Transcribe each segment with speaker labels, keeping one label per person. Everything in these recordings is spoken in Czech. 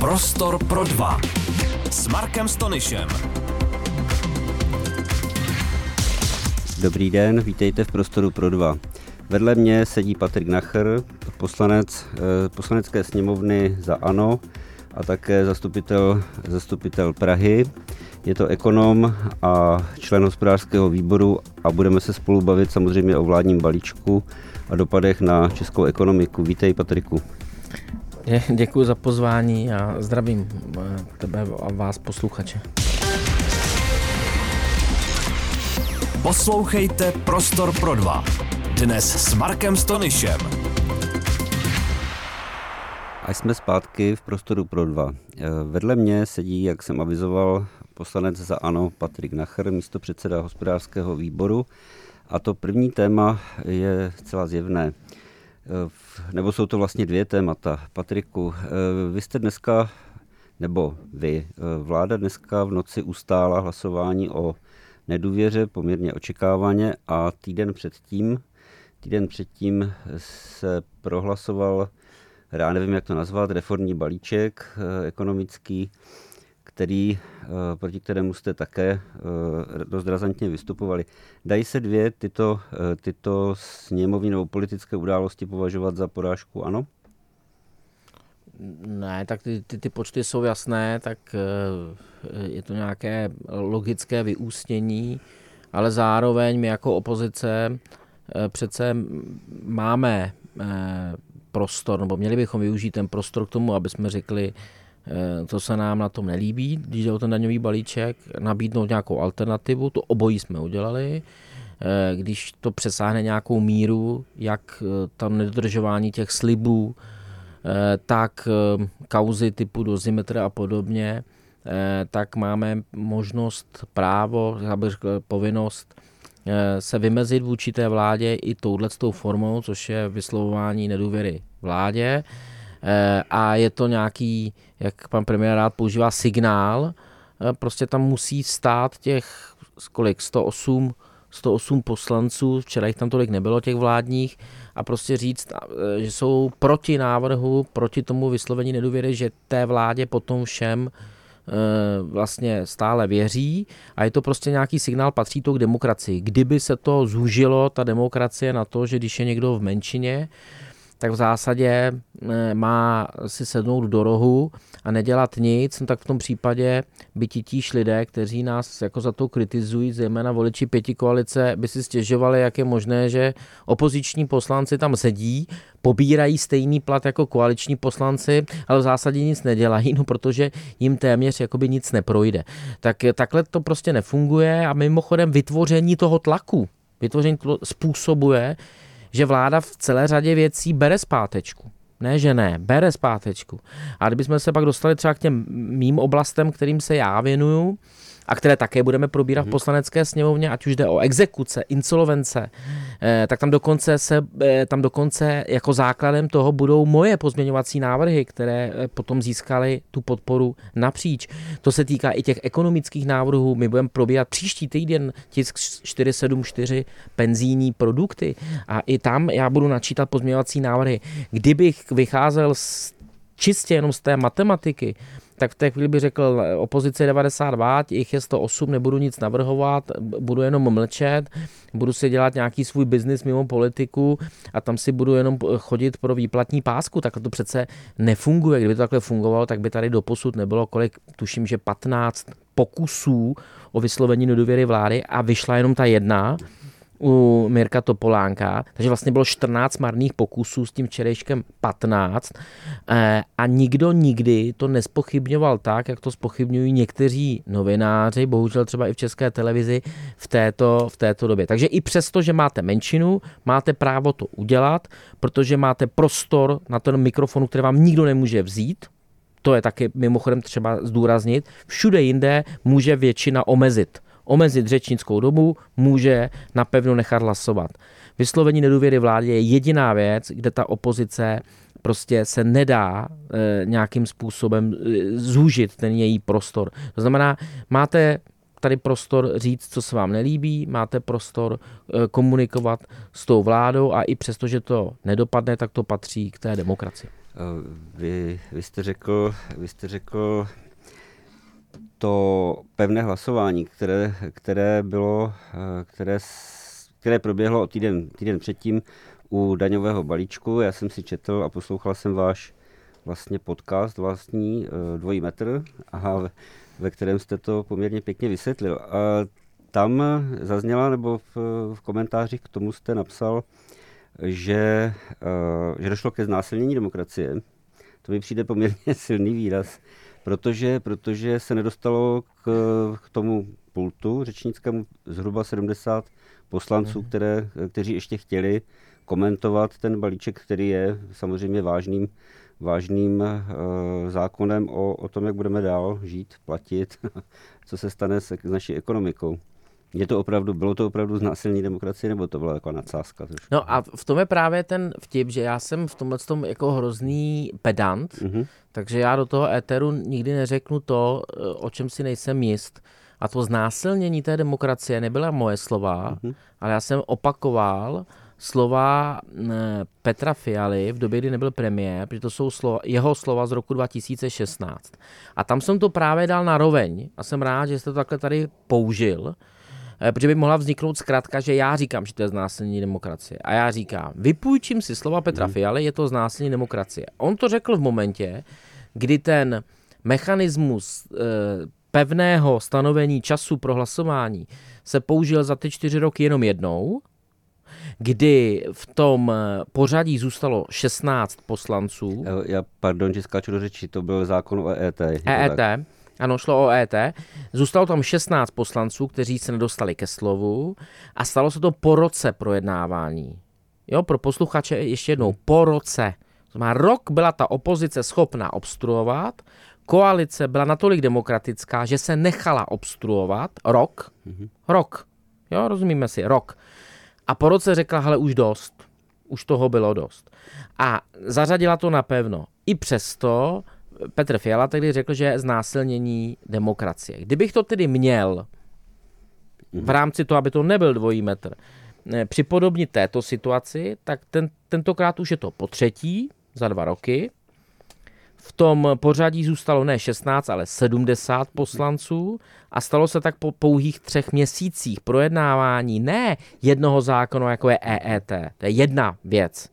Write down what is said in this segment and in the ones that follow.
Speaker 1: Prostor pro dva s Markem Stonyšem.
Speaker 2: Dobrý den, vítejte v Prostoru pro dva. Vedle mě sedí Patrik Nacher, poslanec eh, poslanecké sněmovny za ANO a také zastupitel, zastupitel Prahy. Je to ekonom a člen hospodářského výboru a budeme se spolu bavit samozřejmě o vládním balíčku a dopadech na českou ekonomiku. Vítej Patriku.
Speaker 3: Děkuji za pozvání a zdravím eh, tebe a vás posluchače.
Speaker 1: Poslouchejte Prostor pro dva. Dnes s Markem Stonyšem.
Speaker 2: A jsme zpátky v Prostoru pro dva. Eh, vedle mě sedí, jak jsem avizoval, poslanec za ANO Patrik Nacher, místo předseda hospodářského výboru. A to první téma je celá zjevné. Eh, nebo jsou to vlastně dvě témata. Patriku, eh, vy jste dneska, nebo vy, vláda dneska v noci ustála hlasování o nedůvěře poměrně očekávaně a týden předtím, týden předtím se prohlasoval, já nevím, jak to nazvat, reformní balíček eh, ekonomický, který, eh, proti kterému jste také eh, dost razantně vystupovali. Dají se dvě tyto, tyto sněmovní nebo politické události považovat za porážku, ano?
Speaker 3: Ne, tak ty, ty, ty počty jsou jasné, tak eh, je to nějaké logické vyústění, ale zároveň my jako opozice eh, přece máme eh, prostor, nebo měli bychom využít ten prostor k tomu, aby jsme řekli, co se nám na tom nelíbí, když jde o ten daňový balíček, nabídnout nějakou alternativu, to obojí jsme udělali. Když to přesáhne nějakou míru, jak tam nedodržování těch slibů, Eh, tak eh, kauzy typu dozimetr a podobně, eh, tak máme možnost, právo, já bych řekl povinnost se vymezit vůči té vládě i touhletou formou, což je vyslovování nedůvěry vládě. A je to nějaký, jak pan premiér rád používá, signál. Prostě tam musí stát těch kolik, 108 108 poslanců, včera jich tam tolik nebylo těch vládních, a prostě říct, že jsou proti návrhu, proti tomu vyslovení nedůvěry, že té vládě potom všem vlastně stále věří a je to prostě nějaký signál, patří to k demokracii. Kdyby se to zúžilo, ta demokracie, na to, že když je někdo v menšině, tak v zásadě eh, má si sednout do rohu a nedělat nic, no tak v tom případě by ti tíž lidé, kteří nás jako za to kritizují, zejména voliči pěti koalice, by si stěžovali, jak je možné, že opoziční poslanci tam sedí, pobírají stejný plat jako koaliční poslanci, ale v zásadě nic nedělají, no protože jim téměř jakoby nic neprojde. Tak takhle to prostě nefunguje a mimochodem vytvoření toho tlaku, vytvoření toho způsobuje, že vláda v celé řadě věcí bere zpátečku. Ne, že ne, bere zpátečku. A kdybychom se pak dostali třeba k těm mým oblastem, kterým se já věnuju, a které také budeme probírat v mhm. poslanecké sněmovně, ať už jde o exekuce, insolvence, eh, tak tam dokonce, se, eh, tam dokonce jako základem toho budou moje pozměňovací návrhy, které eh, potom získaly tu podporu napříč. To se týká i těch ekonomických návrhů. My budeme probírat příští týden tisk 474 penzijní produkty a i tam já budu načítat pozměňovací návrhy. Kdybych vycházel z čistě jenom z té matematiky, tak v té chvíli by řekl, opozice 92, jich je 108, nebudu nic navrhovat, budu jenom mlčet, budu si dělat nějaký svůj biznis mimo politiku a tam si budu jenom chodit pro výplatní pásku. Tak to přece nefunguje. Kdyby to takhle fungovalo, tak by tady doposud nebylo kolik, tuším, že 15 pokusů o vyslovení nedůvěry vlády a vyšla jenom ta jedna u Mirka Topolánka, takže vlastně bylo 14 marných pokusů s tím včerejškem 15 eh, a nikdo nikdy to nespochybňoval tak, jak to spochybňují někteří novináři, bohužel třeba i v české televizi v této, v této době. Takže i přesto, že máte menšinu, máte právo to udělat, protože máte prostor na ten mikrofonu, který vám nikdo nemůže vzít, to je taky mimochodem třeba zdůraznit, všude jinde může většina omezit omezit řečnickou dobu, může napevno nechat hlasovat. Vyslovení nedůvěry vládě je jediná věc, kde ta opozice prostě se nedá e, nějakým způsobem e, zúžit ten její prostor. To znamená, máte tady prostor říct, co se vám nelíbí, máte prostor e, komunikovat s tou vládou a i přesto, že to nedopadne, tak to patří k té demokracii.
Speaker 2: Vy, vy, jste řekl, vy jste řekl to pevné hlasování, které, které bylo, které, které proběhlo týden, týden předtím u daňového balíčku. Já jsem si četl a poslouchal jsem váš vlastně podcast vlastní dvojí metr a ve kterém jste to poměrně pěkně vysvětlil. A tam zazněla, nebo v, v komentářích k tomu jste napsal, že, uh, že došlo ke znásilnění demokracie. To mi přijde poměrně silný výraz, protože, protože se nedostalo k, k tomu pultu řečnickému zhruba 70 poslanců, mhm. které, kteří ještě chtěli komentovat ten balíček, který je samozřejmě vážným, vážným uh, zákonem o, o tom, jak budeme dál žít, platit, co se stane s, s naší ekonomikou. Je to opravdu, bylo to opravdu znásilní demokracie, nebo to byla jako nadsázka? Trošku?
Speaker 3: No a v tom je právě ten vtip, že já jsem v tomhle tom jako hrozný pedant, mm-hmm. Takže já do toho éteru nikdy neřeknu to, o čem si nejsem jist. A to znásilnění té demokracie nebyla moje slova, mm-hmm. ale já jsem opakoval slova Petra Fialy v době, kdy nebyl premiér, protože to jsou slova, jeho slova z roku 2016. A tam jsem to právě dal na roveň a jsem rád, že jste to takhle tady použil, Eh, protože by mohla vzniknout zkrátka, že já říkám, že to je znásilnění demokracie. A já říkám, vypůjčím si slova Petra hmm. Fialy, je to znásilnění demokracie. On to řekl v momentě, kdy ten mechanismus e, pevného stanovení času pro hlasování se použil za ty čtyři roky jenom jednou, kdy v tom eh, pořadí zůstalo 16 poslanců.
Speaker 2: Já, pardon, že skáču do řeči, to byl zákon o EET.
Speaker 3: EET. Tak? Ano, šlo o ET. Zůstalo tam 16 poslanců, kteří se nedostali ke slovu a stalo se to po roce projednávání. Jo, pro posluchače ještě jednou, po roce. To znamená, rok byla ta opozice schopná obstruovat, koalice byla natolik demokratická, že se nechala obstruovat. Rok. Mm-hmm. Rok. Jo, rozumíme si, rok. A po roce řekla, hele, už dost. Už toho bylo dost. A zařadila to napevno. I přesto Petr Fiala tedy řekl, že znásilnění demokracie. Kdybych to tedy měl v rámci toho, aby to nebyl dvojí metr, eh, připodobnit této situaci, tak ten, tentokrát už je to po třetí za dva roky. V tom pořadí zůstalo ne 16, ale 70 poslanců a stalo se tak po pouhých třech měsících projednávání ne jednoho zákonu, jako je EET. To je jedna věc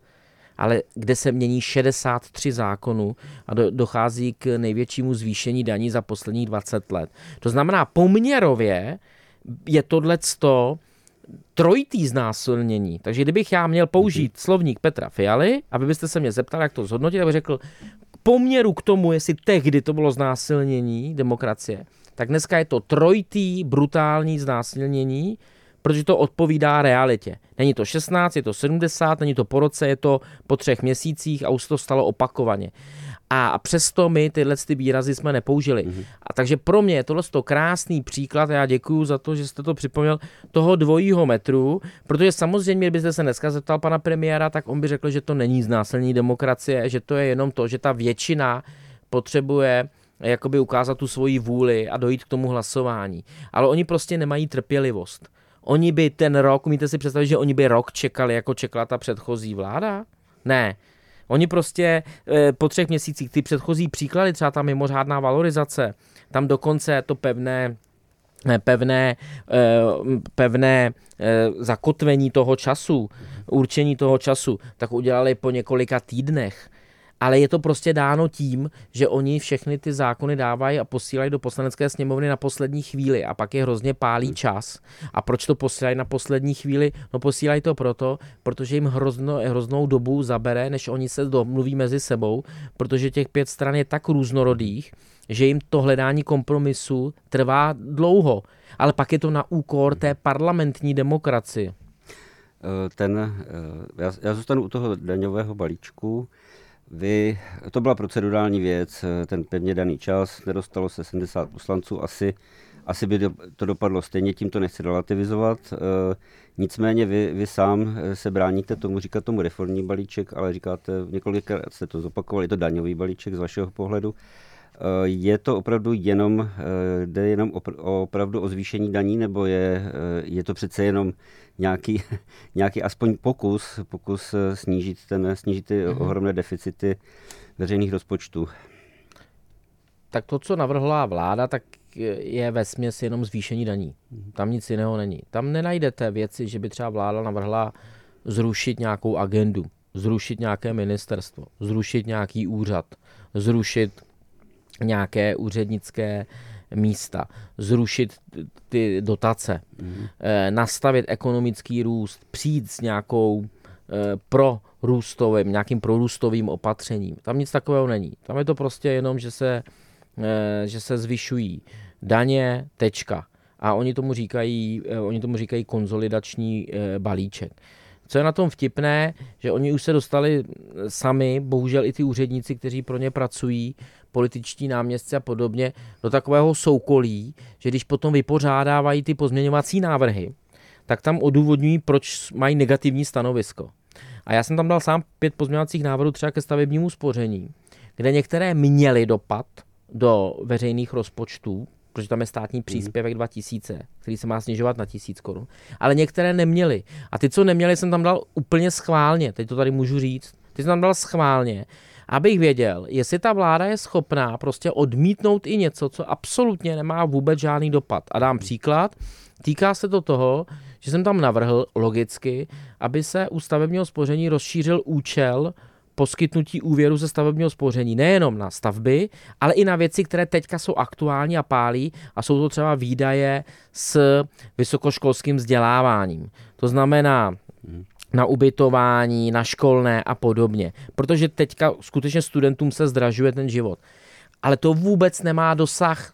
Speaker 3: ale kde se mění 63 zákonů a do, dochází k největšímu zvýšení daní za posledních 20 let. To znamená, poměrově je tohleto trojitý znásilnění. Takže kdybych já měl použít mm-hmm. slovník Petra Fialy, aby byste se mě zeptali, jak to zhodnotit, tak bych řekl, k poměru k tomu, jestli tehdy to bylo znásilnění demokracie, tak dneska je to trojitý brutální znásilnění, protože to odpovídá realitě. Není to 16, je to 70, není to po roce, je to po třech měsících a už se to stalo opakovaně. A přesto my tyhle ty výrazy jsme nepoužili. Mm-hmm. A takže pro mě je tohle to krásný příklad, a já děkuji za to, že jste to připomněl, toho dvojího metru, protože samozřejmě, kdybyste se dneska zeptal pana premiéra, tak on by řekl, že to není znásilní demokracie, že to je jenom to, že ta většina potřebuje jakoby ukázat tu svoji vůli a dojít k tomu hlasování. Ale oni prostě nemají trpělivost. Oni by ten rok, umíte si představit, že oni by rok čekali, jako čekala ta předchozí vláda? Ne. Oni prostě e, po třech měsících, ty předchozí příklady, třeba ta mimořádná valorizace, tam dokonce to pevné eh, pevné, eh, pevné zakotvení toho času, určení toho času, tak udělali po několika týdnech ale je to prostě dáno tím, že oni všechny ty zákony dávají a posílají do poslanecké sněmovny na poslední chvíli a pak je hrozně pálí čas. A proč to posílají na poslední chvíli? No posílají to proto, protože jim hrozno, hroznou dobu zabere, než oni se domluví mezi sebou, protože těch pět stran je tak různorodých, že jim to hledání kompromisu trvá dlouho. Ale pak je to na úkor té parlamentní demokracie.
Speaker 2: Ten, já, já zůstanu u toho daňového balíčku. Vy, to byla procedurální věc, ten pevně daný čas, nedostalo se 70 poslanců, asi, asi by to dopadlo stejně, tím to nechci relativizovat. E, nicméně vy, vy sám se bráníte tomu, říkat tomu reformní balíček, ale říkáte, několikrát jste to zopakovali, je to daňový balíček z vašeho pohledu. Je to opravdu jenom, jde jenom opravdu o zvýšení daní, nebo je, je to přece jenom nějaký, nějaký aspoň pokus, pokus snížit, ten, snížit ty mm-hmm. ohromné deficity veřejných rozpočtů?
Speaker 3: Tak to, co navrhla vláda, tak je ve směs jenom zvýšení daní. Tam nic jiného není. Tam nenajdete věci, že by třeba vláda navrhla zrušit nějakou agendu, zrušit nějaké ministerstvo, zrušit nějaký úřad, zrušit nějaké úřednické místa, zrušit ty dotace, mm. nastavit ekonomický růst, přijít s nějakou eh, pro růstovým, nějakým prorůstovým opatřením. Tam nic takového není. Tam je to prostě jenom, že se, eh, že se zvyšují daně, tečka. A oni tomu říkají, oni tomu říkají konzolidační balíček. Co je na tom vtipné, že oni už se dostali sami, bohužel i ty úředníci, kteří pro ně pracují, političtí náměstci a podobně, do takového soukolí, že když potom vypořádávají ty pozměňovací návrhy, tak tam odůvodňují, proč mají negativní stanovisko. A já jsem tam dal sám pět pozměňovacích návrhů třeba ke stavebnímu spoření, kde některé měly dopad do veřejných rozpočtů, protože tam je státní mhm. příspěvek 2000, který se má snižovat na 1000 korun. Ale některé neměly. A ty, co neměly, jsem tam dal úplně schválně. Teď to tady můžu říct. Ty jsem tam dal schválně, abych věděl, jestli ta vláda je schopná prostě odmítnout i něco, co absolutně nemá vůbec žádný dopad. A dám příklad. Týká se to toho, že jsem tam navrhl logicky, aby se u stavebního spoření rozšířil účel poskytnutí úvěru ze stavebního spoření nejenom na stavby, ale i na věci, které teďka jsou aktuální a pálí a jsou to třeba výdaje s vysokoškolským vzděláváním. To znamená na ubytování, na školné a podobně. Protože teďka skutečně studentům se zdražuje ten život. Ale to vůbec nemá dosah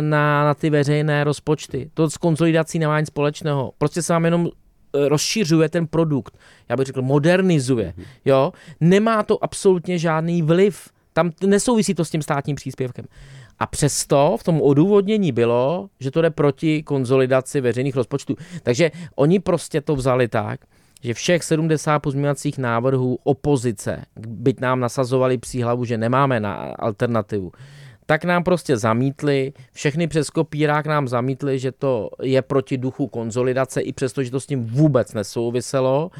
Speaker 3: na, na ty veřejné rozpočty. To s konsolidací nemá nic společného. Prostě se vám jenom Eh, rozšiřuje ten produkt, já bych řekl modernizuje, mhm. jo, nemá to absolutně žádný vliv, tam nesouvisí to s tím státním příspěvkem. A přesto v tom odůvodnění bylo, že to jde proti konzolidaci veřejných rozpočtů. Takže oni prostě to vzali tak, že všech 70 pozměňovacích návrhů opozice, byť nám nasazovali psí hlavu, že nemáme na alternativu, tak nám prostě zamítli, všechny přes kopírák nám zamítli, že to je proti duchu konzolidace, i přesto, že to s tím vůbec nesouviselo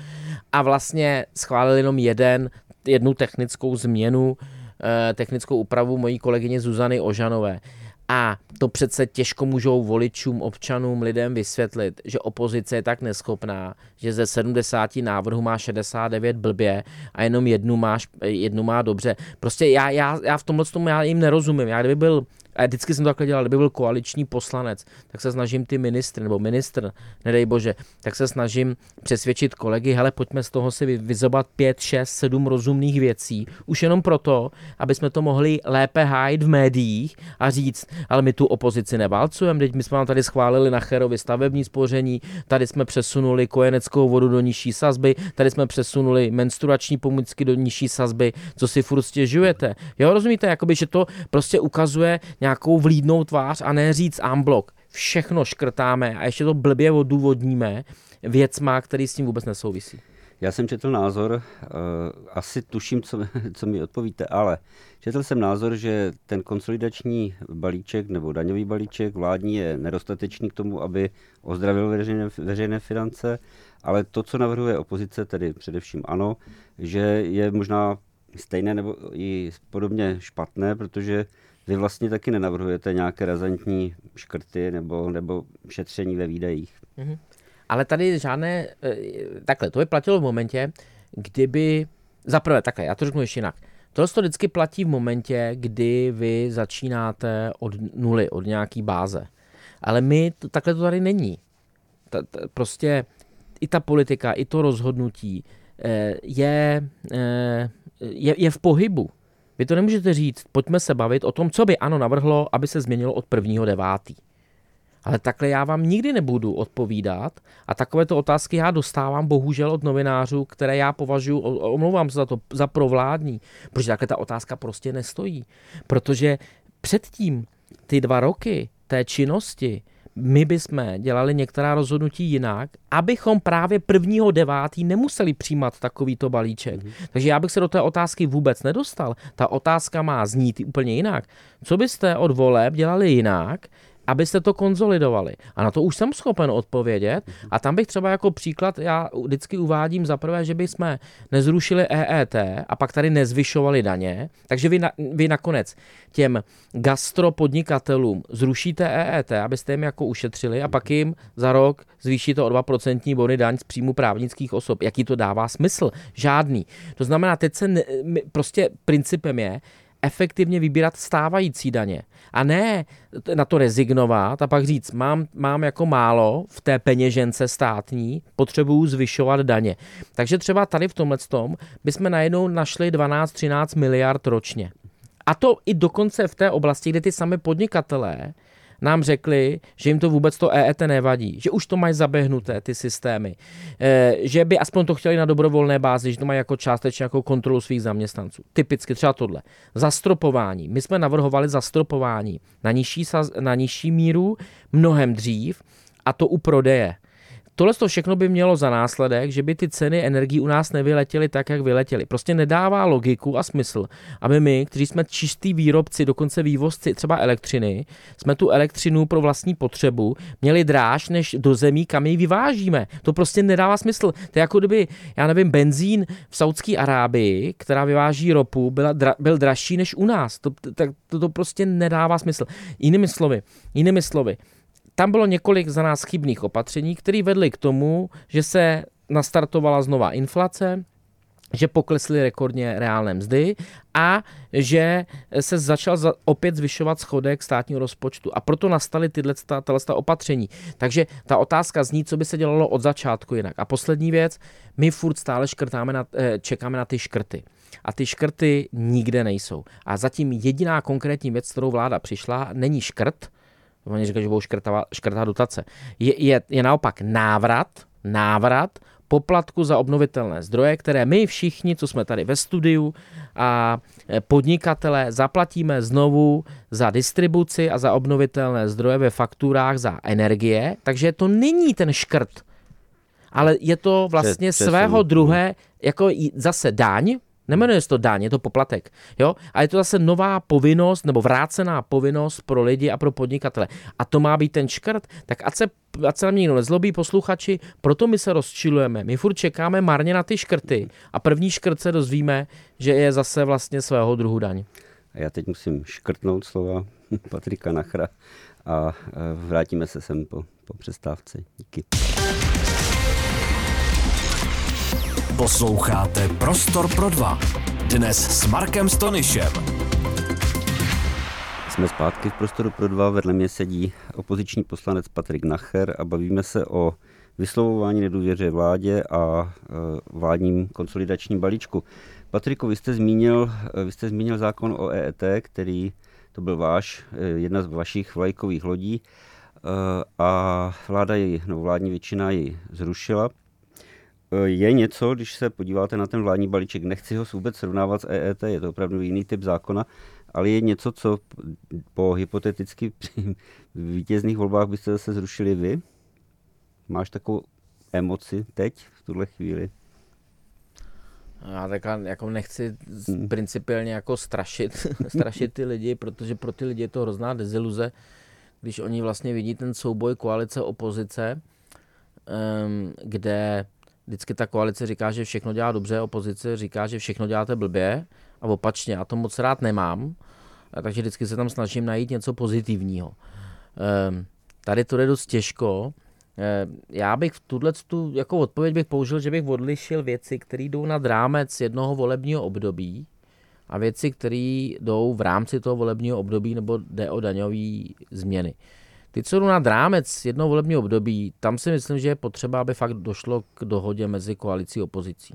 Speaker 3: a vlastně schválili jenom jeden, jednu technickou změnu, eh, technickou úpravu mojí kolegyně Zuzany Ožanové. A to přece těžko můžou voličům, občanům, lidem vysvětlit, že opozice je tak neschopná, že ze 70 návrhů má 69 blbě a jenom jednu, máš, jednu má dobře. Prostě já, já, já v tomhle tomu já jim nerozumím. Já kdyby byl a vždycky jsem to takhle dělal, kdyby byl koaliční poslanec, tak se snažím ty ministry, nebo ministr, nedej bože, tak se snažím přesvědčit kolegy, hele, pojďme z toho si vyzobat pět, šest, sedm rozumných věcí, už jenom proto, aby jsme to mohli lépe hájit v médiích a říct, ale my tu opozici neválcujeme, teď my jsme vám tady schválili na Cherovi stavební spoření, tady jsme přesunuli kojeneckou vodu do nižší sazby, tady jsme přesunuli menstruační pomůcky do nižší sazby, co si furt stěžujete. Jo, rozumíte, jakoby, že to prostě ukazuje nějakou vlídnou tvář a ne říct unblock. Všechno škrtáme a ještě to blbě odůvodníme věcma, který s tím vůbec nesouvisí.
Speaker 2: Já jsem četl názor, uh, asi tuším, co, co mi odpovíte, ale četl jsem názor, že ten konsolidační balíček nebo daňový balíček vládní je nedostatečný k tomu, aby ozdravil veřejné, veřejné finance, ale to, co navrhuje opozice, tedy především ano, že je možná stejné nebo i podobně špatné, protože vy vlastně taky nenavrhujete nějaké razantní škrty nebo, nebo šetření ve výdajích. Mm-hmm.
Speaker 3: Ale tady žádné, eh, takhle, to by platilo v momentě, kdyby, zaprvé takhle, já to řeknu ještě jinak. Tohle to vždycky platí v momentě, kdy vy začínáte od nuly, od nějaký báze. Ale my, to, takhle to tady není. Ta, ta, prostě i ta politika, i to rozhodnutí je, eh, je, je v pohybu. Vy to nemůžete říct, pojďme se bavit o tom, co by ano navrhlo, aby se změnilo od prvního devátý. Ale takhle já vám nikdy nebudu odpovídat a takovéto otázky já dostávám bohužel od novinářů, které já považuji, omlouvám se za to, za provládní, protože takhle ta otázka prostě nestojí. Protože předtím ty dva roky té činnosti my bychom dělali některá rozhodnutí jinak, abychom právě prvního devátý nemuseli přijímat takovýto balíček. Mm-hmm. Takže já bych se do té otázky vůbec nedostal. Ta otázka má znít úplně jinak. Co byste od voleb dělali jinak, abyste to konzolidovali. A na to už jsem schopen odpovědět. A tam bych třeba jako příklad, já vždycky uvádím za prvé, že bychom nezrušili EET a pak tady nezvyšovali daně. Takže vy, na, vy nakonec těm gastropodnikatelům zrušíte EET, abyste jim jako ušetřili a pak jim za rok zvýšíte o 2% bony daň z příjmu právnických osob. Jaký to dává smysl? Žádný. To znamená, teď se ne, prostě principem je, efektivně vybírat stávající daně. A ne na to rezignovat a pak říct, mám, mám jako málo v té peněžence státní, potřebuju zvyšovat daně. Takže třeba tady v tomhle tom bychom najednou našli 12-13 miliard ročně. A to i dokonce v té oblasti, kde ty samé podnikatelé nám řekli, že jim to vůbec to EET nevadí, že už to mají zabehnuté ty systémy, e, že by aspoň to chtěli na dobrovolné bázi, že to mají jako částečně jako kontrolu svých zaměstnanců. Typicky třeba tohle. Zastropování. My jsme navrhovali zastropování na nižší, na nižší míru mnohem dřív a to u prodeje. Tohle to všechno by mělo za následek, že by ty ceny energií u nás nevyletěly tak, jak vyletěly. Prostě nedává logiku a smysl, aby my, kteří jsme čistý výrobci, dokonce vývozci třeba elektřiny, jsme tu elektřinu pro vlastní potřebu měli dráž než do zemí, kam ji vyvážíme. To prostě nedává smysl. To je jako kdyby, já nevím, benzín v Saudské Arábii, která vyváží ropu, byla dra, byl dražší než u nás. To, to, to, to prostě nedává smysl. Jinými slovy, jinými slovy, tam bylo několik za nás chybných opatření, které vedly k tomu, že se nastartovala znova inflace, že poklesly rekordně reálné mzdy a že se začal za, opět zvyšovat schodek státního rozpočtu. A proto nastaly tyhle, tyhle opatření. Takže ta otázka zní, co by se dělalo od začátku jinak. A poslední věc, my furt stále škrtáme na, eh, čekáme na ty škrty. A ty škrty nikde nejsou. A zatím jediná konkrétní věc, kterou vláda přišla, není škrt, Oni říkají, že budou škrtá, škrtá dotace. Je, je, je naopak návrat, návrat poplatku za obnovitelné zdroje, které my všichni, co jsme tady ve studiu a e, podnikatele, zaplatíme znovu za distribuci a za obnovitelné zdroje ve fakturách za energie. Takže to není ten škrt, ale je to vlastně svého druhé, jako zase daň, Nemenuje se to daň, je to poplatek. Jo? A je to zase nová povinnost nebo vrácená povinnost pro lidi a pro podnikatele. A to má být ten škrt. Tak ať se, ať se na mě někdo nezlobí, posluchači, proto my se rozčilujeme. My furt čekáme marně na ty škrty. A první škrt se dozvíme, že je zase vlastně svého druhu daň.
Speaker 2: A já teď musím škrtnout slova Patrika Nachra a vrátíme se sem po, po přestávce. Díky.
Speaker 1: Posloucháte Prostor pro dva. Dnes s Markem Stonyšem.
Speaker 2: Jsme zpátky v Prostoru pro dva. Vedle mě sedí opoziční poslanec Patrik Nacher a bavíme se o vyslovování nedůvěře vládě a e, vládním konsolidačním balíčku. Patriku, vy jste zmínil, e, vy jste zmínil zákon o EET, který to byl váš, e, jedna z vašich vlajkových lodí a vláda jej, no vládní většina ji zrušila. Eh, je něco, když se podíváte na ten vládní balíček, nechci ho vůbec srovnávat s EET, je to opravdu jiný typ zákona, ale je něco, co po hypoteticky vítězných volbách byste zase zrušili vy? Máš takovou emoci teď, v tuhle chvíli?
Speaker 3: Já tak jako nechci hmm. principiálně jako strašit, strašit ty lidi, protože pro ty lidi je to hrozná deziluze, když oni vlastně vidí ten souboj koalice opozice, um, kde vždycky ta koalice říká, že všechno dělá dobře, opozice říká, že všechno děláte blbě a opačně. Já to moc rád nemám, takže vždycky se tam snažím najít něco pozitivního. Ehm, tady to jde dost těžko. Ehm, já bych v tuhle tu, jako odpověď bych použil, že bych odlišil věci, které jdou nad rámec jednoho volebního období a věci, které jdou v rámci toho volebního období nebo jde o daňové změny. Ty, co jdou nad rámec jednoho volebního období, tam si myslím, že je potřeba, aby fakt došlo k dohodě mezi koalicí a opozicí.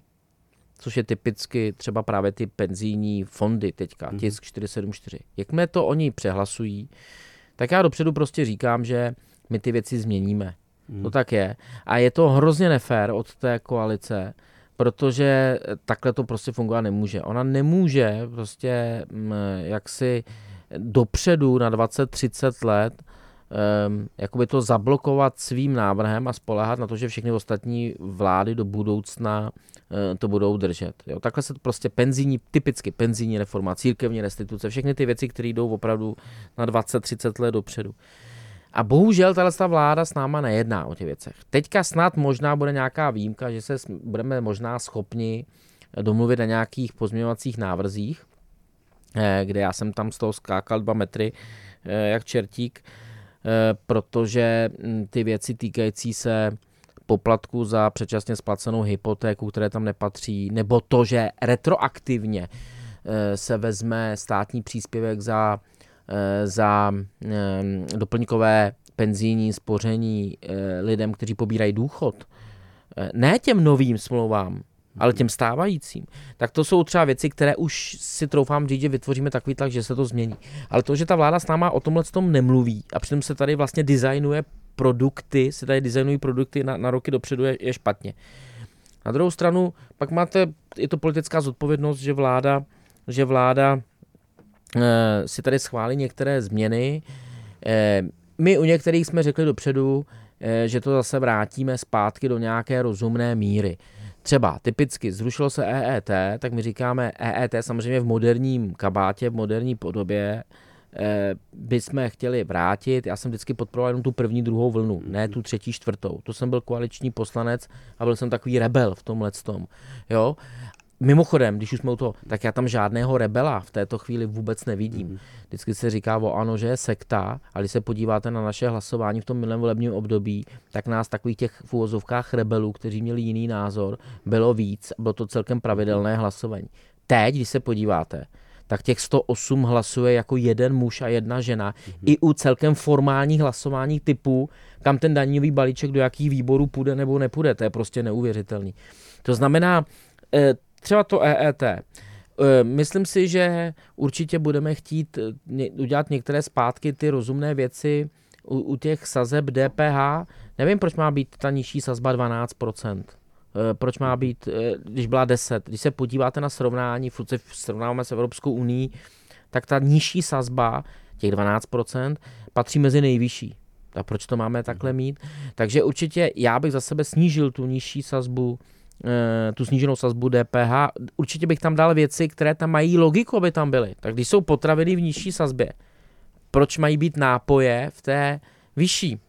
Speaker 3: Což je typicky třeba právě ty penzijní fondy teďka, mm-hmm. tisk 474. Jakmile to oni přehlasují, tak já dopředu prostě říkám, že my ty věci změníme. Mm. To tak je. A je to hrozně nefér od té koalice, protože takhle to prostě fungovat nemůže. Ona nemůže prostě mm, jaksi dopředu na 20-30 let um, jakoby to zablokovat svým návrhem a spolehat na to, že všechny ostatní vlády do budoucna uh, to budou držet. Jo. Takhle se to prostě penzijní, typicky penzijní reforma, církevní restituce, všechny ty věci, které jdou opravdu na 20-30 let dopředu. A bohužel tahle vláda s náma nejedná o těch věcech. Teďka snad možná bude nějaká výjimka, že se budeme možná schopni domluvit na nějakých pozměňovacích návrzích, eh, kde já jsem tam z toho skákal dva metry eh, jak čertík, eh, protože hm, ty věci týkající se poplatku za předčasně splacenou hypotéku, které tam nepatří, nebo to, že retroaktivně se vezme státní příspěvek za Eh, za eh, doplňkové penzijní spoření eh, lidem, kteří pobírají důchod, ne těm novým smlouvám, ale těm stávajícím, tak to jsou třeba věci, které už si troufám říct, že vytvoříme takový tlak, že se to změní. Ale to, že ta vláda s náma o tomhle tom nemluví a přitom se tady vlastně designuje produkty, se tady designují produkty na, na roky dopředu, je, je špatně. Na druhou stranu, pak máte, je to politická zodpovědnost, že vláda, že vláda Eh, si tady schválí některé změny. Eh, my u některých jsme řekli dopředu, eh, že to zase vrátíme zpátky do nějaké rozumné míry. Třeba typicky zrušilo se EET, tak my říkáme EET samozřejmě v moderním kabátě, v moderní podobě, bychom chtěli vrátit. Já jsem vždycky podporoval jenom tu první, druhou vlnu, ne tu třetí, čtvrtou. To jsem byl koaliční poslanec a byl jsem takový rebel v tomhle tom. Jo? Mimochodem, když už jsme u toho, tak já tam žádného rebela v této chvíli vůbec nevidím. Mhm. Vždycky se říká o ano, že je sekta, ale když se podíváte na naše hlasování v tom minulém volebním období, tak nás takových těch v úvozovkách rebelů, kteří měli jiný názor, bylo víc. Bylo to celkem pravidelné hlasování. Teď, když se podíváte, tak těch 108 hlasuje jako jeden muž a jedna žena. Mm-hmm. I u celkem formálních hlasování typu, kam ten daňový balíček do jakých výborů půjde nebo nepůjde. To je prostě neuvěřitelný. To znamená, eh, třeba to EET. E, myslím si, že určitě budeme chtít e, udělat některé zpátky ty rozumné věci u, u těch sazeb DPH. Nevím, proč má být ta nižší sazba 12%. E, proč má být, když byla 10. Když se podíváte na srovnání, furt se srovnáváme s Evropskou unii, tak ta nižší sazba, těch 12%, patří mezi nejvyšší. A proč to máme takhle mít? Takže určitě já bych za sebe snížil tu nižší sazbu tu sníženou sazbu DPH. Určitě bych tam dal věci, které tam mají logiku, aby tam byly. Tak když jsou potraviny v nižší sazbě, proč mají být nápoje v té vyšší?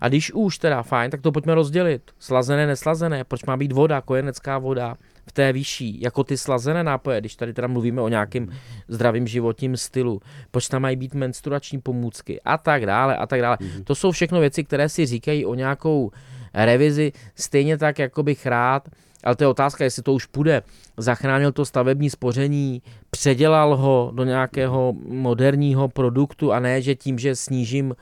Speaker 3: A když už teda fajn, tak to pojďme rozdělit. Slazené, neslazené, proč má být voda, kojenecká voda v té vyšší, jako ty slazené nápoje, když tady teda mluvíme o nějakém zdravým životním stylu, proč tam mají být menstruační pomůcky a tak dále a tak dále. Mm-hmm. To jsou všechno věci, které si říkají o nějakou revizi, stejně tak, jako bych rád, ale to je otázka, jestli to už půjde. Zachránil to stavební spoření, předělal ho do nějakého moderního produktu a ne, že tím, že snížím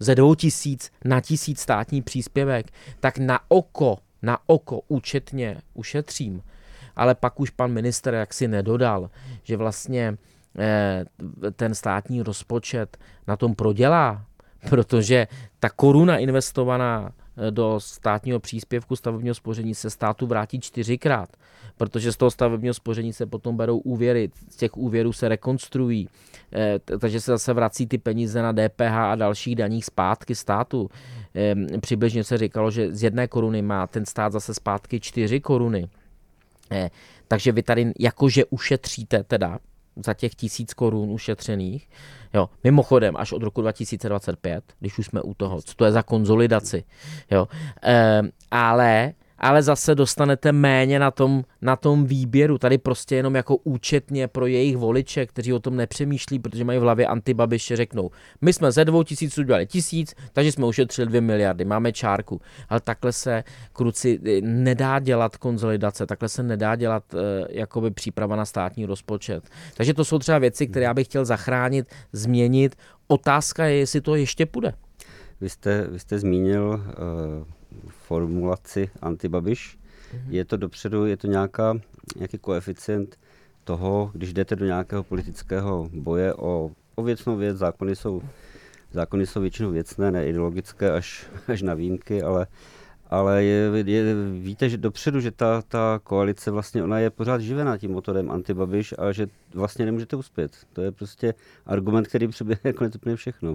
Speaker 3: ze 2000 na tisíc státní příspěvek, tak na oko, na oko účetně ušetřím. Ale pak už pan minister jaksi nedodal, že vlastně eh, ten státní rozpočet na tom prodělá, protože ta koruna investovaná Eh, do státního příspěvku stavebního spoření se státu vrátí čtyřikrát, protože z toho stavebního spoření se potom berou úvěry, z těch úvěrů se rekonstruují, eh, takže se zase vrací ty peníze na DPH a dalších daních zpátky státu. Ehm, přibližně se říkalo, že z jedné koruny má ten stát zase zpátky čtyři koruny. Eh, takže vy tady jakože ušetříte teda za těch tisíc korun ušetřených. Jo, mimochodem, až od roku 2025, když už jsme u toho, co to je za konzolidaci. Jo, e, ale ale zase dostanete méně na tom, na tom výběru. Tady prostě jenom jako účetně pro jejich voliče, kteří o tom nepřemýšlí, protože mají v hlavě antibabiše, řeknou, my jsme ze dvou tisíc udělali tisíc, takže jsme ušetřili dvě miliardy, máme čárku. Ale takhle se, kruci, nedá dělat konzolidace, takhle se nedá dělat uh, jakoby příprava na státní rozpočet. Takže to jsou třeba věci, které já bych chtěl zachránit, změnit. Otázka je, jestli to ještě půjde.
Speaker 2: Vy jste, vy jste zmínil uh formulaci antibabiš. Mm-hmm. Je to dopředu, je to nějaká, nějaký koeficient toho, když jdete do nějakého politického boje o, o věcnou věc, zákony jsou, zákony jsou většinou věcné, ne ideologické až, až na výjimky, ale, ale je, je, víte, že dopředu, že ta, ta koalice vlastně, ona je pořád živená tím motorem antibabiš a že vlastně nemůžete uspět. To je prostě argument, který přeběhne konec úplně všechno.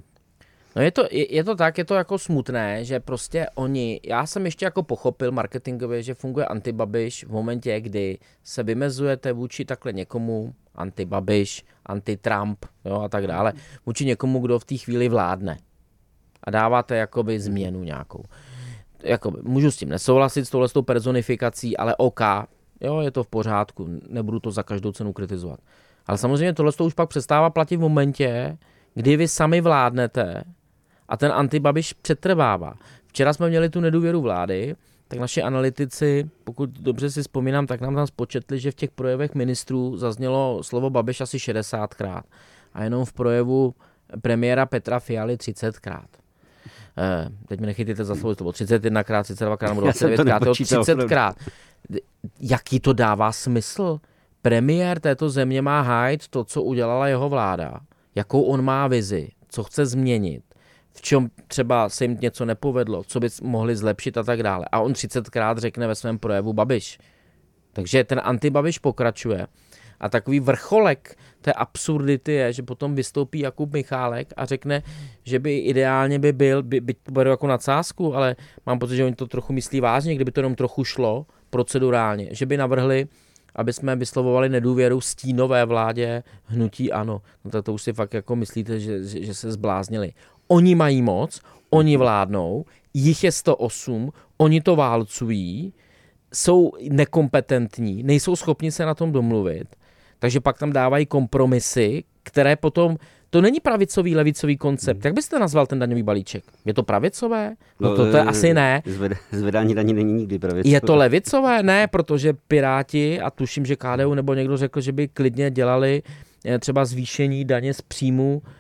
Speaker 3: No je to, je, je to tak, je to jako smutné, že prostě oni, já jsem ještě jako pochopil marketingově, že funguje antibabiš v momentě, kdy se vymezujete vůči takhle někomu, antibabiš, antitrump jo, a tak dále, vůči někomu, kdo v té chvíli vládne. A dáváte jakoby změnu nějakou. Jako, můžu s tím nesouhlasit, s touhle personifikací, ale OK, jo, je to v pořádku, nebudu to za každou cenu kritizovat. Ale samozřejmě tohle už pak přestává platit v momentě, kdy vy sami vládnete a ten antibabiš přetrvává. Včera jsme měli tu nedůvěru vlády, tak naši analytici, pokud dobře si vzpomínám, tak nám tam spočetli, že v těch projevech ministrů zaznělo slovo Babiš asi 60krát a jenom v projevu premiéra Petra Fialy 30krát. Eh, teď mi nechytíte za slovo, to bylo 31krát, 32krát nebo 29krát, 30krát. Jaký to dává smysl? Premiér této země má hájit to, co udělala jeho vláda, jakou on má vizi, co chce změnit v čem třeba se jim něco nepovedlo, co by mohli zlepšit a tak dále. A on 30krát řekne ve svém projevu Babiš. Takže ten antibabiš pokračuje. A takový vrcholek té absurdity je, že potom vystoupí Jakub Michálek a řekne, že by ideálně by byl, by, by to beru jako nadsázku, ale mám pocit, že oni to trochu myslí vážně, kdyby to jenom trochu šlo procedurálně, že by navrhli, aby jsme vyslovovali nedůvěru stínové vládě hnutí ano. No tak to už si fakt jako myslíte, že, že, že se zbláznili. Oni mají moc, oni vládnou, jich je 108, oni to válcují, jsou nekompetentní, nejsou schopni se na tom domluvit, takže pak tam dávají kompromisy, které potom to není pravicový, levicový koncept. Jak byste nazval ten daňový balíček? Je to pravicové? No, no to, to je asi ne.
Speaker 2: Zvedání daní není nikdy pravicové.
Speaker 3: Je to levicové? Ne, protože Piráti, a tuším, že KDU nebo někdo řekl, že by klidně dělali eh, třeba zvýšení daně z příjmu Eh,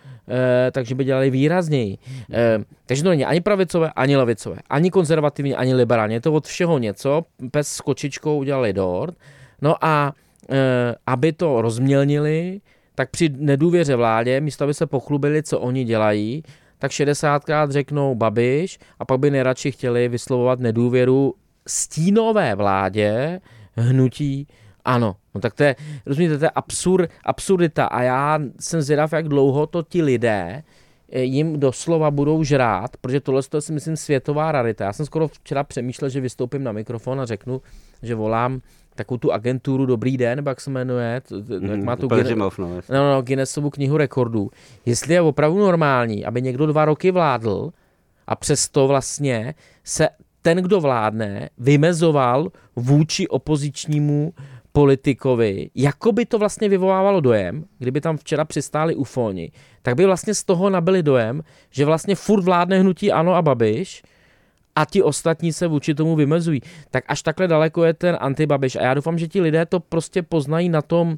Speaker 3: takže by dělali výrazněji. Eh, takže to není ani pravicové, ani levicové, ani konzervativní, ani liberální. Je to od všeho něco. Pes s kočičkou udělali dort. No a eh, aby to rozmělnili, tak při nedůvěře vládě, místo aby se pochlubili, co oni dělají, tak 60krát řeknou Babiš a pak by nejradši chtěli vyslovovat nedůvěru stínové vládě hnutí ano, no tak to je, rozumíte, to je absur, absurdita a já jsem zvědav, jak dlouho to ti lidé eh, jim doslova budou žrát, protože tohle je si myslím světová rarita. Já jsem skoro včera přemýšlel, že vystoupím na mikrofon a řeknu, že volám takovou tu agenturu Dobrý den, nebo jak se jmenuje,
Speaker 2: mm, jak má tu Guinness, no,
Speaker 3: no, no, Guinnessovu knihu rekordů. Jestli je opravdu normální, aby někdo dva roky vládl a přesto vlastně se ten, kdo vládne, vymezoval vůči opozičnímu politikovi, jako by to vlastně vyvolávalo dojem, kdyby tam včera přistáli ufoni, tak by vlastně z toho nabili dojem, že vlastně furt vládne hnutí Ano a Babiš a ti ostatní se vůči tomu vymezují. Tak až takhle daleko je ten antibabiš. A já doufám, že ti lidé to prostě poznají na tom,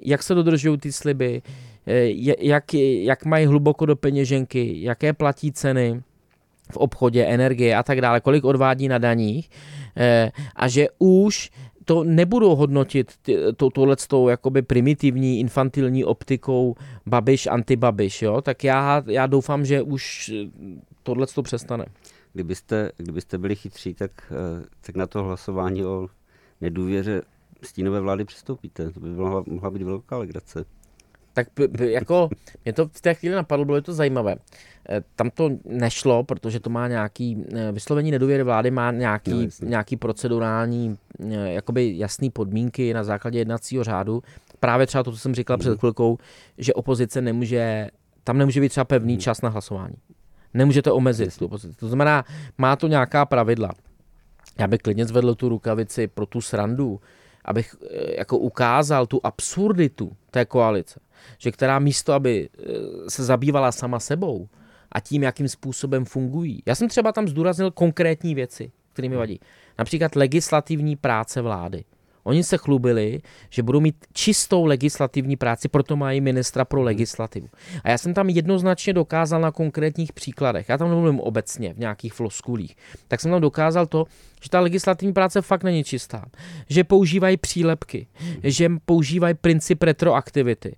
Speaker 3: jak se dodržují ty sliby, eh, jak, jak mají hluboko do peněženky, jaké platí ceny v obchodě, energie a tak dále, kolik odvádí na daních eh, a že už to nebudou hodnotit to, tohletou jakoby primitivní, infantilní optikou babiš, antibabiš, jo? tak já, já doufám, že už tohle to přestane.
Speaker 2: Kdybyste, kdybyste byli chytří, tak, eh, tak na to hlasování o nedůvěře stínové vlády přistoupíte. To by mohla, mohla být velká legrace.
Speaker 3: Tak jako, mě to v té chvíli napadlo, bylo to zajímavé. Eh, tam to nešlo, protože to má nějaký, eh, vyslovení nedůvěry vlády má nějaký, no, nějaký procedurální, eh, jakoby jasný podmínky na základě jednacího řádu. Právě třeba to, co jsem říkal mm. před mhm. chvilkou, že opozice nemůže, tam nemůže být třeba pevný mm. čas na hlasování. Nemůžete omezit tu opozici. To znamená, má to nějaká pravidla. Já bych klidně zvedl tu rukavici pro tu srandu, abych jako ukázal tu absurditu té koalice, že která místo, aby se zabývala sama sebou, a tím, jakým způsobem fungují. Já jsem třeba tam zdůraznil konkrétní věci, které mi vadí. Například legislativní práce vlády. Oni se chlubili, že budou mít čistou legislativní práci, proto mají ministra pro legislativu. A já jsem tam jednoznačně dokázal na konkrétních příkladech, já tam nemluvím obecně v nějakých floskulích, tak jsem tam dokázal to, že ta legislativní práce fakt není čistá. Že používají přílepky, že používají princip retroaktivity,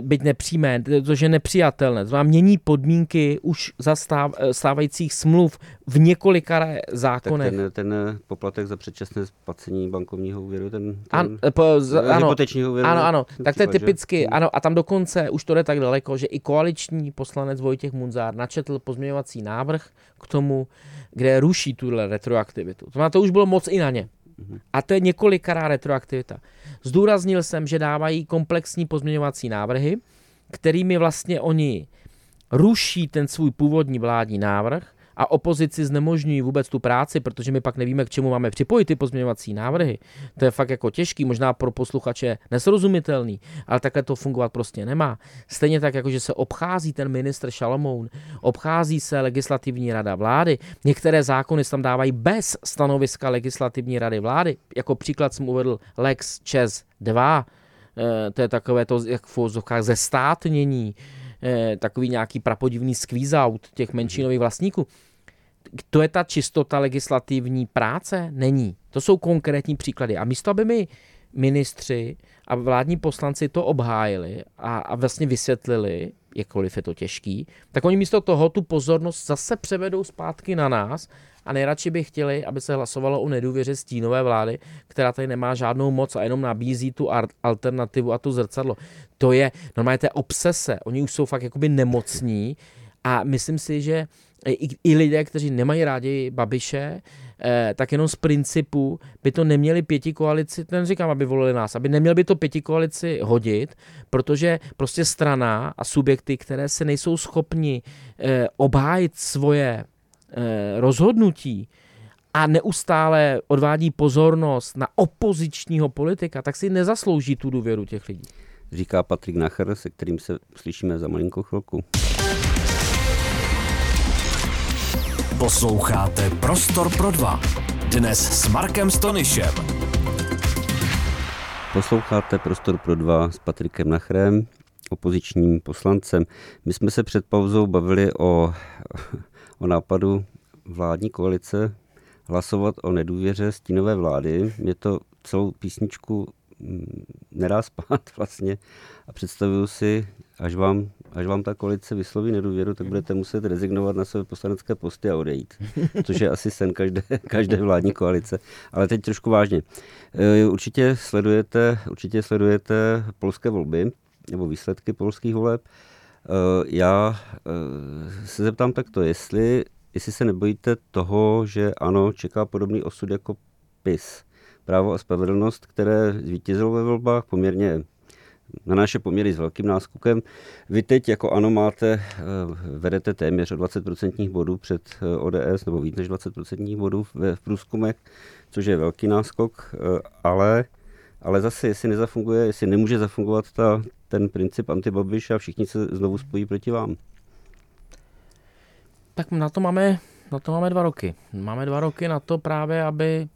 Speaker 3: byť nepřímé, což je nepřijatelné. To mění podmínky už za stáv, eh, stávajících smluv v několika zákonech.
Speaker 2: Tak ten, ten poplatek za předčasné splacení bankovního úvěru, ten, ten
Speaker 3: An, po, z, ano,
Speaker 2: úvěru.
Speaker 3: Ano, ano, tak to je typicky, že? ano, a tam dokonce už to jde tak daleko, že i koaliční poslanec Vojtěch Munzár načetl pozměňovací návrh k tomu, kde ruší tuhle retroaktivitu. To, to už bylo moc i na ně. A to je několikará retroaktivita. Zdůraznil jsem, že dávají komplexní pozměňovací návrhy, kterými vlastně oni ruší ten svůj původní vládní návrh a opozici znemožňují vůbec tu práci, protože my pak nevíme, k čemu máme připojit ty pozměňovací návrhy. To je fakt jako těžký, možná pro posluchače nesrozumitelný, ale takhle to fungovat prostě nemá. Stejně tak, jako že se obchází ten ministr Šalomoun, obchází se legislativní rada vlády, některé zákony se tam dávají bez stanoviska legislativní rady vlády. Jako příklad jsem uvedl Lex Čes 2, eh, to je takové to, jak v zestátnění, eh, takový nějaký prapodivný squeeze out těch menšinových vlastníků to je ta čistota legislativní práce? Není. To jsou konkrétní příklady. A místo, aby mi ministři a vládní poslanci to obhájili a, a vlastně vysvětlili, jakkoliv je to těžký, tak oni místo toho tu pozornost zase převedou zpátky na nás a nejradši by chtěli, aby se hlasovalo o nedůvěře stínové vlády, která tady nemá žádnou moc a jenom nabízí tu alternativu a tu zrcadlo. To je normálně té obsese. Oni už jsou fakt jakoby nemocní a myslím si, že i, i lidé, kteří nemají rádi Babiše, eh, tak jenom z principu by to neměli pěti koalici, ten říkám, aby volili nás, aby neměli by to pěti koalici hodit, protože prostě strana a subjekty, které se nejsou schopni eh, obhájit svoje eh, rozhodnutí, a neustále odvádí pozornost na opozičního politika, tak si nezaslouží tu důvěru těch lidí.
Speaker 2: Říká Patrik Nacher, se kterým se slyšíme za malinkou chvilku.
Speaker 1: Posloucháte Prostor pro dva. Dnes s Markem Stonyšem.
Speaker 2: Posloucháte Prostor pro dva s Patrikem Nachrem, opozičním poslancem. My jsme se před pauzou bavili o, o nápadu vládní koalice hlasovat o nedůvěře stínové vlády. Mě to celou písničku mm, nedá spát vlastně a představuju si, až vám až vám ta koalice vysloví nedůvěru, tak budete muset rezignovat na své poslanecké posty a odejít. Což je asi sen každé, každé vládní koalice. Ale teď trošku vážně. E, určitě sledujete, určitě sledujete polské volby, nebo výsledky polských voleb. E, já e, se zeptám takto, jestli, jestli se nebojíte toho, že ano, čeká podobný osud jako PIS. Právo a spravedlnost, které zvítězilo ve volbách poměrně na naše poměry s velkým náskokem. Vy teď jako ano máte, eh, vedete téměř o 20% bodů před eh, ODS, nebo víc než 20% bodů v, v průzkumech, což je velký náskok, eh, ale, ale zase, jestli nezafunguje, jestli nemůže zafungovat ta, ten princip antibabiš a všichni se znovu spojí proti vám.
Speaker 3: Tak na to máme, na to máme dva roky. Máme dva roky na to právě, aby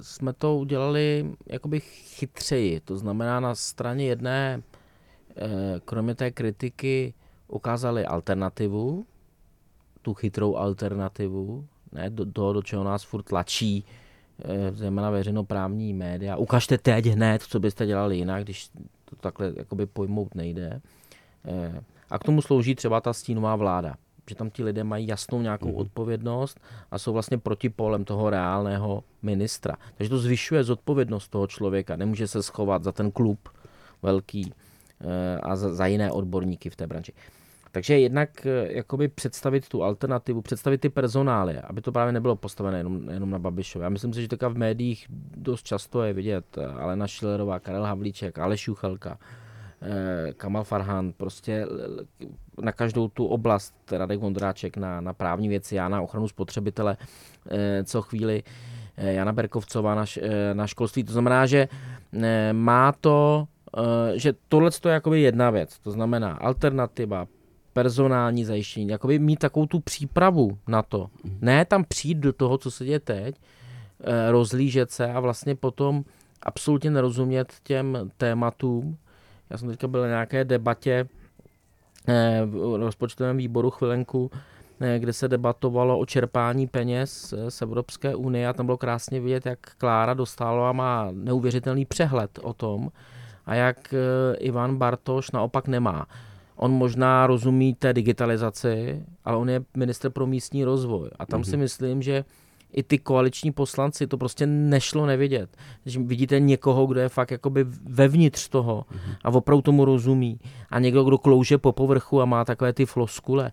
Speaker 3: jsme to udělali jakoby chytřeji. To znamená na straně jedné, eh, kromě té kritiky, ukázali alternativu, tu chytrou alternativu, ne do toho, do čeho nás furt tlačí eh, zejména veřejnoprávní média. Ukažte teď hned, co byste dělali jinak, když to takhle jakoby pojmout nejde. Eh, a k tomu slouží třeba ta stínová vláda že tam ti lidé mají jasnou nějakou mm. odpovědnost a jsou vlastně protipolem toho reálného ministra. Takže to zvyšuje zodpovědnost toho člověka. Nemůže se schovat za ten klub velký eh, a za, za jiné odborníky v té branži. Takže jednak eh, jakoby představit tu alternativu, představit ty personály, aby to právě nebylo postavené jenom, jenom na Babišově. Já myslím si, že teďka v médiích dost často je vidět eh, Alena Šilerová, Karel Havlíček, Aleš Juchelka, Kamal Farhan, prostě na každou tu oblast, Radek Vondráček na, na právní věci, já na ochranu spotřebitele, eh, co chvíli eh, Jana Berkovcová na, na školství. To znamená, že má to, že tohle je jakoby jedna věc, to znamená alternativa, personální zajištění, jakoby mít takovou tu přípravu na to. Ne tam přijít do toho, co se děje teď, rozlížet se a vlastně potom absolutně nerozumět těm tématům, já jsem teďka byl na nějaké debatě eh, v rozpočtovém výboru chvilenku, eh, kde se debatovalo o čerpání peněz eh, z Evropské unie a tam bylo krásně vidět, jak Klára Dostálová má neuvěřitelný přehled o tom a jak Ivan Bartoš naopak nemá. On možná rozumí té digitalizaci, ale on je minister pro místní rozvoj. A tam mm-hmm. si myslím, že i ty koaliční poslanci, to prostě nešlo nevidět. Že vidíte někoho, kdo je fakt jakoby vevnitř toho a opravdu tomu rozumí. A někdo, kdo klouže po povrchu a má takové ty floskule.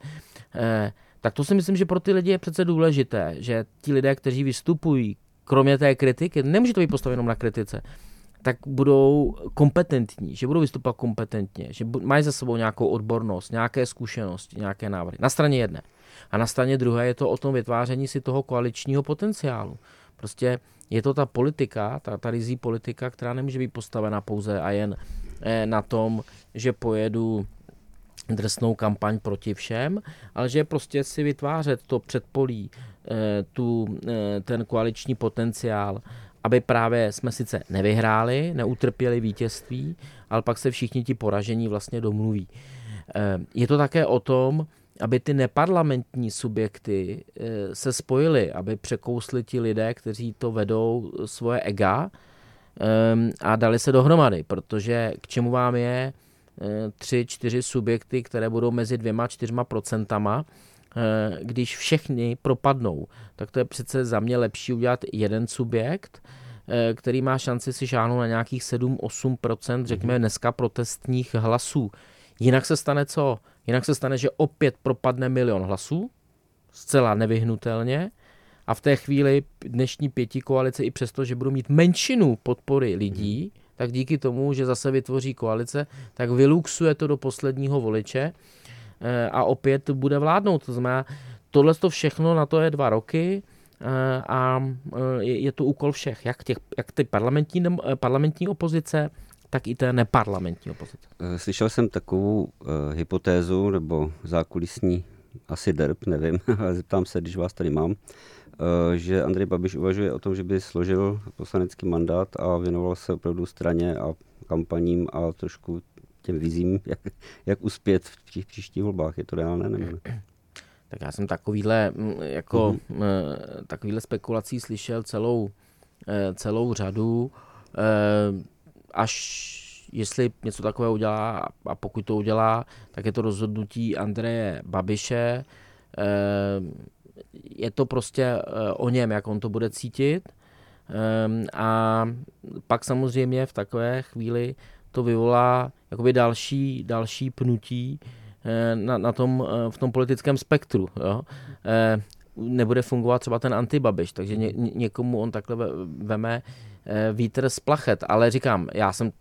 Speaker 3: Eh, tak to si myslím, že pro ty lidi je přece důležité, že ti lidé, kteří vystupují, kromě té kritiky, nemůže to být postaveno na kritice, tak budou kompetentní, že budou vystupovat kompetentně, že mají za sebou nějakou odbornost, nějaké zkušenosti, nějaké návrhy. Na straně jedné. A na straně druhé je to o tom vytváření si toho koaličního potenciálu. Prostě je to ta politika, ta, ta rizí politika, která nemůže být postavena pouze a jen eh, na tom, že pojedu drsnou kampaň proti všem, ale že prostě si vytvářet to předpolí, eh, tu, eh, ten koaliční potenciál, aby právě jsme sice nevyhráli, neutrpěli vítězství, ale pak se všichni ti poražení vlastně domluví. Je to také o tom, aby ty neparlamentní subjekty eh, se spojily, aby překousli ti lidé, kteří to vedou svoje ega ehm, a dali se dohromady, protože k čemu vám je eh, tři, čtyři subjekty, které budou mezi dvěma, čtyřma procentama, eh, když všechny propadnou, tak to je přece za mě lepší udělat jeden subjekt, který má šanci si šáhnout na nějakých 7-8%, řekněme dneska protestních hlasů. Jinak se stane co? Jinak se stane, že opět propadne milion hlasů, zcela nevyhnutelně, a v té chvíli dnešní pěti koalice, i přesto, že budou mít menšinu podpory lidí, tak díky tomu, že zase vytvoří koalice, tak vyluxuje to do posledního voliče eh, a opět bude vládnout. To znamená, tohle to všechno na to je dva roky eh, a eh, je to úkol všech, jak, těch, jak ty parlamentní, parlamentní opozice, tak i té neparlamentní opozice.
Speaker 2: Eh, slyšel jsem takovou uh, hypotézu nebo zákulisní asi derb, nevím, ale zeptám se, když vás tady mám, uh, že Andrej Babiš uvažuje o tom, že by složil poslanecký mandát a věnoval se opravdu straně a kampaním a trošku těm vizím, jak, jak uspět v těch příštích volbách. Je to reálné nebo ne?
Speaker 3: Tak já jsem takovýhle, mm, jako, mm-hmm. takovýhle spekulací slyšel celou, celou řadu až jestli něco takového udělá a pokud to udělá, tak je to rozhodnutí Andreje Babiše. Eh, je to prostě eh, o něm, jak on to bude cítit. Eh, a pak samozřejmě v takové chvíli to vyvolá jakoby další, další pnutí na, na tom, v tom politickém spektru. Jo? Nebude fungovat třeba ten antibabiš, takže ně, někomu on takhle veme vítr z plachet, ale říkám, já jsem,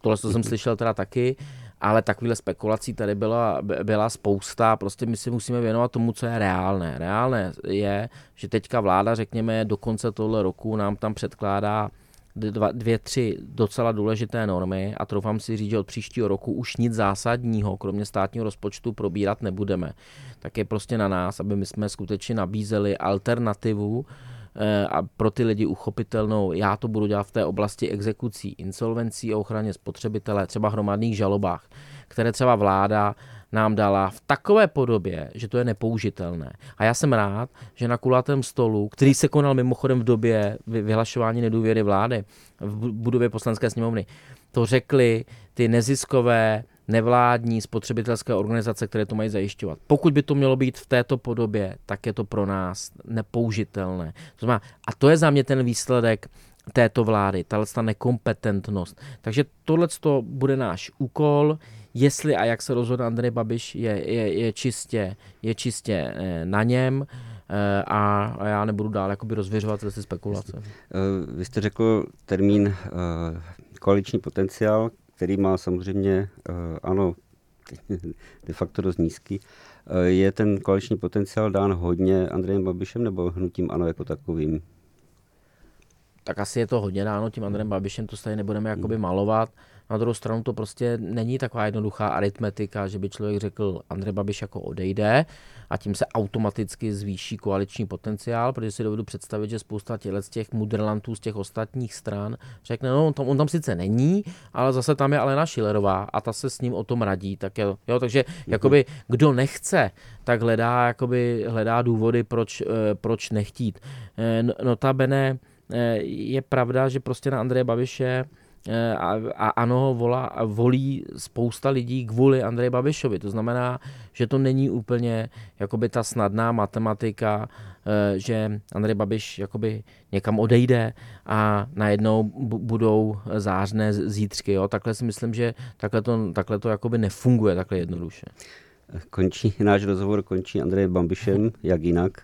Speaker 3: tohle to jsem slyšel teda taky, ale takovýhle spekulací tady byla, byla spousta, prostě my si musíme věnovat tomu, co je reálné. Reálné je, že teďka vláda, řekněme, do konce tohle roku nám tam předkládá dva, dvě, tři docela důležité normy a troufám si říct, že od příštího roku už nic zásadního, kromě státního rozpočtu, probírat nebudeme. Tak je prostě na nás, aby my jsme skutečně nabízeli alternativu, Eh, a pro ty lidi uchopitelnou. Já to budu dělat v té oblasti exekucí, insolvencí a ochraně spotřebitele, třeba hromadných žalobách, které třeba vláda nám dala v takové podobě, že to je nepoužitelné. A já jsem rád, že na kulatém stolu, který se konal mimochodem v době vyhlašování nedůvěry vlády v budově poslanské sněmovny, to řekli ty neziskové nevládní spotřebitelské organizace, které to mají zajišťovat. Pokud by to mělo být v této podobě, tak je to pro nás nepoužitelné. To znamená, a to je za mě ten výsledek této vlády, tato nekompetentnost. Takže tohle bude náš úkol, jestli a jak se rozhodne Andrej Babiš, je, je, je, čistě, je čistě eh, na něm eh, a, a já nebudu dál jakoby rozvěřovat ty spekulace.
Speaker 2: Eh, vy jste řekl termín koaliční potenciál, který má samozřejmě, eh, ano, de facto dost nízký. Eh, je ten koaliční potenciál dán hodně Andrejem Babišem nebo hnutím ano jako takovým?
Speaker 3: Tak asi je to hodně dáno tím Andrejem Babišem, to tady nebudeme jakoby malovat. Na druhou stranu to prostě není taková jednoduchá aritmetika, že by člověk řekl, Andrej Babiš jako odejde a tím se automaticky zvýší koaliční potenciál, protože si dovedu představit, že spousta těchto z těch mudrlantů z těch ostatních stran řekne, no on tam, on tam sice není, ale zase tam je Alena Šilerová a ta se s ním o tom radí. Tak jo, jo takže jakoby kdo nechce, tak hledá, jakoby, hledá důvody, proč, eh, proč nechtít. Eh, notabene eh, je pravda, že prostě na Andreje Babiše a, a ano, volá, volí spousta lidí kvůli Andreji Babišovi. To znamená, že to není úplně jakoby ta snadná matematika, eh, že Andrej Babiš jakoby někam odejde a najednou budou zářné zítřky. Jo? Takhle si myslím, že takhle to, takhle to jakoby nefunguje takhle jednoduše.
Speaker 2: Končí, náš rozhovor končí Andrejem Babišem, jak jinak.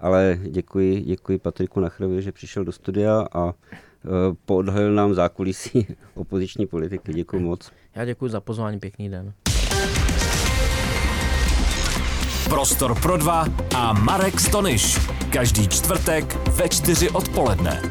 Speaker 2: Ale děkuji, děkuji Patriku Nachrovi, že přišel do studia a Eh, poodhalil nám zákulisí opoziční politiky. Děkuji moc.
Speaker 3: Já děkuji za pozvání, pěkný den.
Speaker 1: Prostor pro dva a Marek Stonyš. Každý čtvrtek ve čtyři odpoledne.